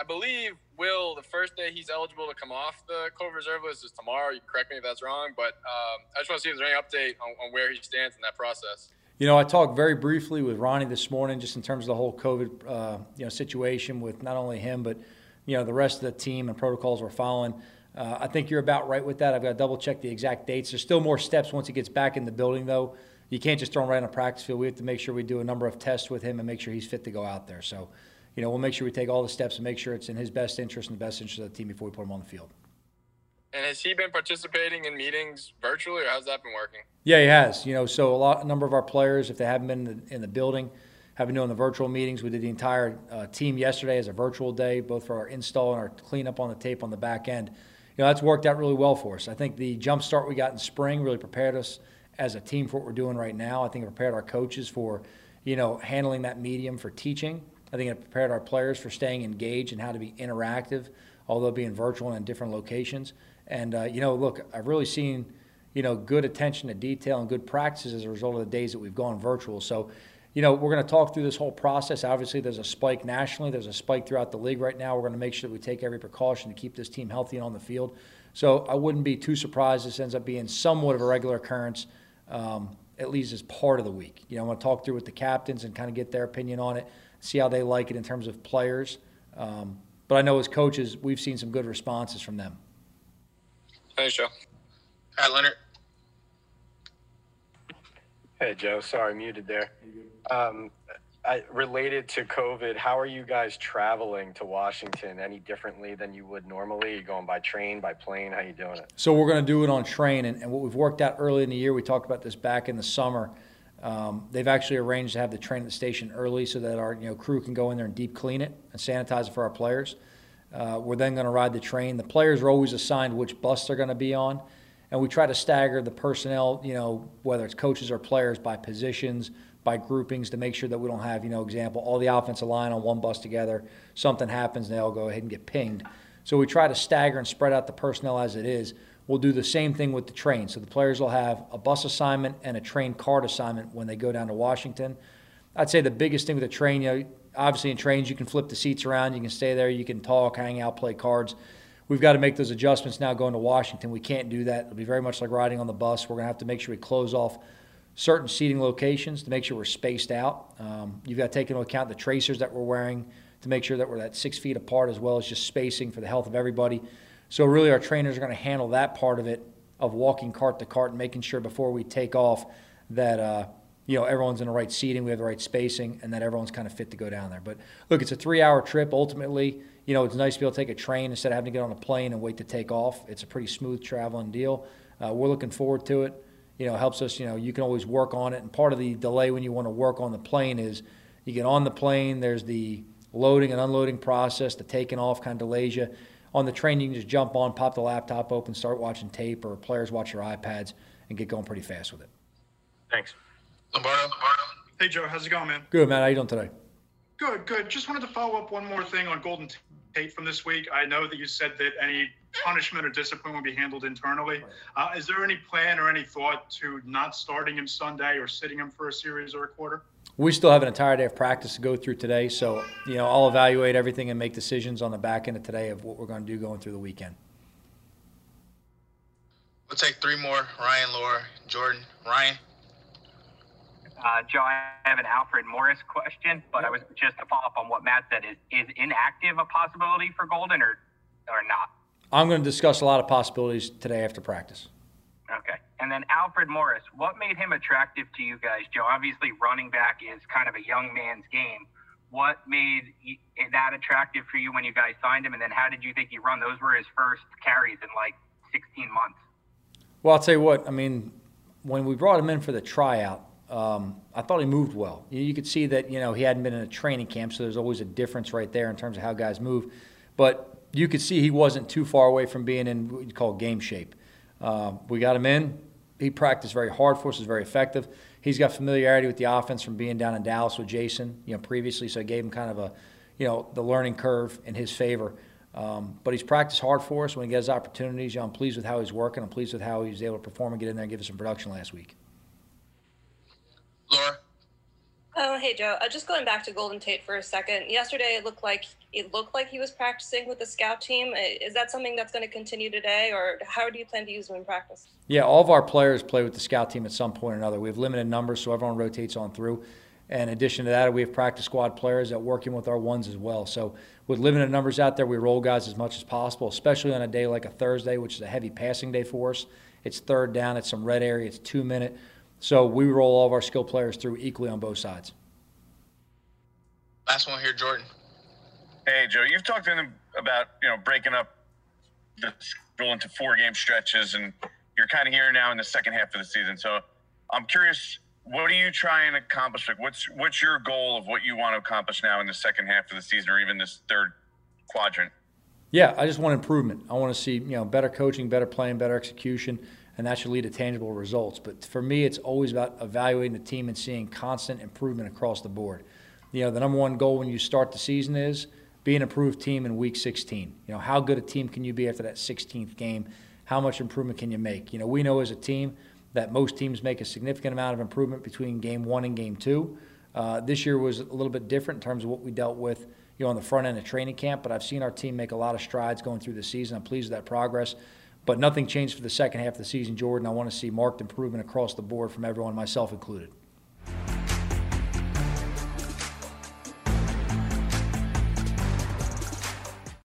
I believe Will the first day he's eligible to come off the COVID reserve list is tomorrow. You correct me if that's wrong, but um, I just want to see if there's any update on, on where he stands in that process. You know, I talked very briefly with Ronnie this morning, just in terms of the whole COVID, uh, you know, situation with not only him but you know the rest of the team and protocols we're following. Uh, I think you're about right with that. I've got to double check the exact dates. There's still more steps once he gets back in the building, though. You can't just throw him right on a practice field. We have to make sure we do a number of tests with him and make sure he's fit to go out there. So, you know, we'll make sure we take all the steps and make sure it's in his best interest and the best interest of the team before we put him on the field. And has he been participating in meetings virtually, or how's that been working? Yeah, he has. You know, so a lot, a number of our players, if they haven't been in the, in the building, have been doing the virtual meetings. We did the entire uh, team yesterday as a virtual day, both for our install and our cleanup on the tape on the back end. You know, that's worked out really well for us. I think the jump start we got in spring really prepared us as a team for what we're doing right now. I think it prepared our coaches for, you know, handling that medium for teaching. I think it prepared our players for staying engaged and how to be interactive, although being virtual and in different locations. And uh, you know, look, I've really seen, you know, good attention to detail and good practices as a result of the days that we've gone virtual. So, you know, we're going to talk through this whole process. Obviously, there's a spike nationally. There's a spike throughout the league right now. We're going to make sure that we take every precaution to keep this team healthy and on the field. So I wouldn't be too surprised. This ends up being somewhat of a regular occurrence, um, at least as part of the week. You know, I want to talk through with the captains and kind of get their opinion on it, see how they like it in terms of players. Um, but I know as coaches, we've seen some good responses from them. Thanks, Joe. Hi, Leonard. Hey, Joe. Sorry, muted there. Um, Related to COVID, how are you guys traveling to Washington any differently than you would normally? You going by train, by plane? How you doing it? So we're going to do it on train, and, and what we've worked out early in the year, we talked about this back in the summer. Um, they've actually arranged to have the train at the station early so that our you know crew can go in there and deep clean it and sanitize it for our players. Uh, we're then going to ride the train. The players are always assigned which bus they're going to be on, and we try to stagger the personnel, you know, whether it's coaches or players, by positions, by groupings, to make sure that we don't have, you know, example, all the offensive line on one bus together. Something happens, they all go ahead and get pinged. So we try to stagger and spread out the personnel as it is. We'll do the same thing with the train. So the players will have a bus assignment and a train card assignment when they go down to Washington. I'd say the biggest thing with the train, you know, obviously in trains you can flip the seats around, you can stay there, you can talk, hang out, play cards. We've got to make those adjustments now going to Washington. We can't do that. It'll be very much like riding on the bus. We're going to have to make sure we close off certain seating locations to make sure we're spaced out. Um, you've got to take into account the tracers that we're wearing to make sure that we're that six feet apart as well as just spacing for the health of everybody. So really, our trainers are going to handle that part of it of walking cart to cart and making sure before we take off that uh, you know everyone's in the right seating, we have the right spacing, and that everyone's kind of fit to go down there. But look, it's a three-hour trip. Ultimately, you know, it's nice to be able to take a train instead of having to get on a plane and wait to take off. It's a pretty smooth traveling deal. Uh, we're looking forward to it. You know, helps us. You know, you can always work on it, and part of the delay when you want to work on the plane is you get on the plane. There's the loading and unloading process. The taking off kind of delays you. On the train, you can just jump on, pop the laptop open, start watching tape, or players watch your iPads, and get going pretty fast with it. Thanks. Lombardo. Hey, Joe. How's it going, man? Good, man. How you doing today? Good, good. Just wanted to follow up one more thing on Golden Tate from this week. I know that you said that any punishment or discipline will be handled internally. Uh, is there any plan or any thought to not starting him Sunday or sitting him for a series or a quarter? We still have an entire day of practice to go through today, so you know I'll evaluate everything and make decisions on the back end of today of what we're going to do going through the weekend. We'll take three more. Ryan, Laura, Jordan. Ryan. Uh, Joe, I have an Alfred Morris question, but I was just to follow up on what Matt said. Is is inactive a possibility for Golden or or not? I'm going to discuss a lot of possibilities today after practice. Okay. And then Alfred Morris, what made him attractive to you guys, Joe? Obviously, running back is kind of a young man's game. What made that attractive for you when you guys signed him? And then how did you think he run? Those were his first carries in like 16 months. Well, I'll tell you what. I mean, when we brought him in for the tryout, um, I thought he moved well. You, could see that you know he hadn't been in a training camp, so there's always a difference right there in terms of how guys move. But you could see he wasn't too far away from being in what you call game shape. Uh, we got him in. He practiced very hard for us. Was very effective. He's got familiarity with the offense from being down in Dallas with Jason, you know, previously. So it gave him kind of a, you know, the learning curve in his favor. Um, but he's practiced hard for us when he gets opportunities. You know, I'm pleased with how he's working. I'm pleased with how he was able to perform and get in there and give us some production last week. Laura. Oh, hey Joe, uh, just going back to Golden Tate for a second. Yesterday, it looked like it looked like he was practicing with the scout team. Is that something that's going to continue today, or how do you plan to use him in practice? Yeah, all of our players play with the scout team at some point or another. We have limited numbers, so everyone rotates on through. And in addition to that, we have practice squad players that working with our ones as well. So with limited numbers out there, we roll guys as much as possible, especially on a day like a Thursday, which is a heavy passing day for us. It's third down, it's some red area, it's two minute. So we roll all of our skill players through equally on both sides. Last one here, Jordan. Hey, Joe, you've talked to them about you know breaking up the schedule into four game stretches, and you're kind of here now in the second half of the season. So I'm curious, what are you trying to accomplish? Like, what's what's your goal of what you want to accomplish now in the second half of the season, or even this third quadrant? Yeah, I just want improvement. I want to see you know better coaching, better playing, better execution, and that should lead to tangible results. But for me, it's always about evaluating the team and seeing constant improvement across the board you know, the number one goal when you start the season is be an improved team in week 16. You know, how good a team can you be after that 16th game? How much improvement can you make? You know, we know as a team that most teams make a significant amount of improvement between game one and game two. Uh, this year was a little bit different in terms of what we dealt with, you know, on the front end of training camp. But I've seen our team make a lot of strides going through the season. I'm pleased with that progress. But nothing changed for the second half of the season, Jordan. I want to see marked improvement across the board from everyone, myself included.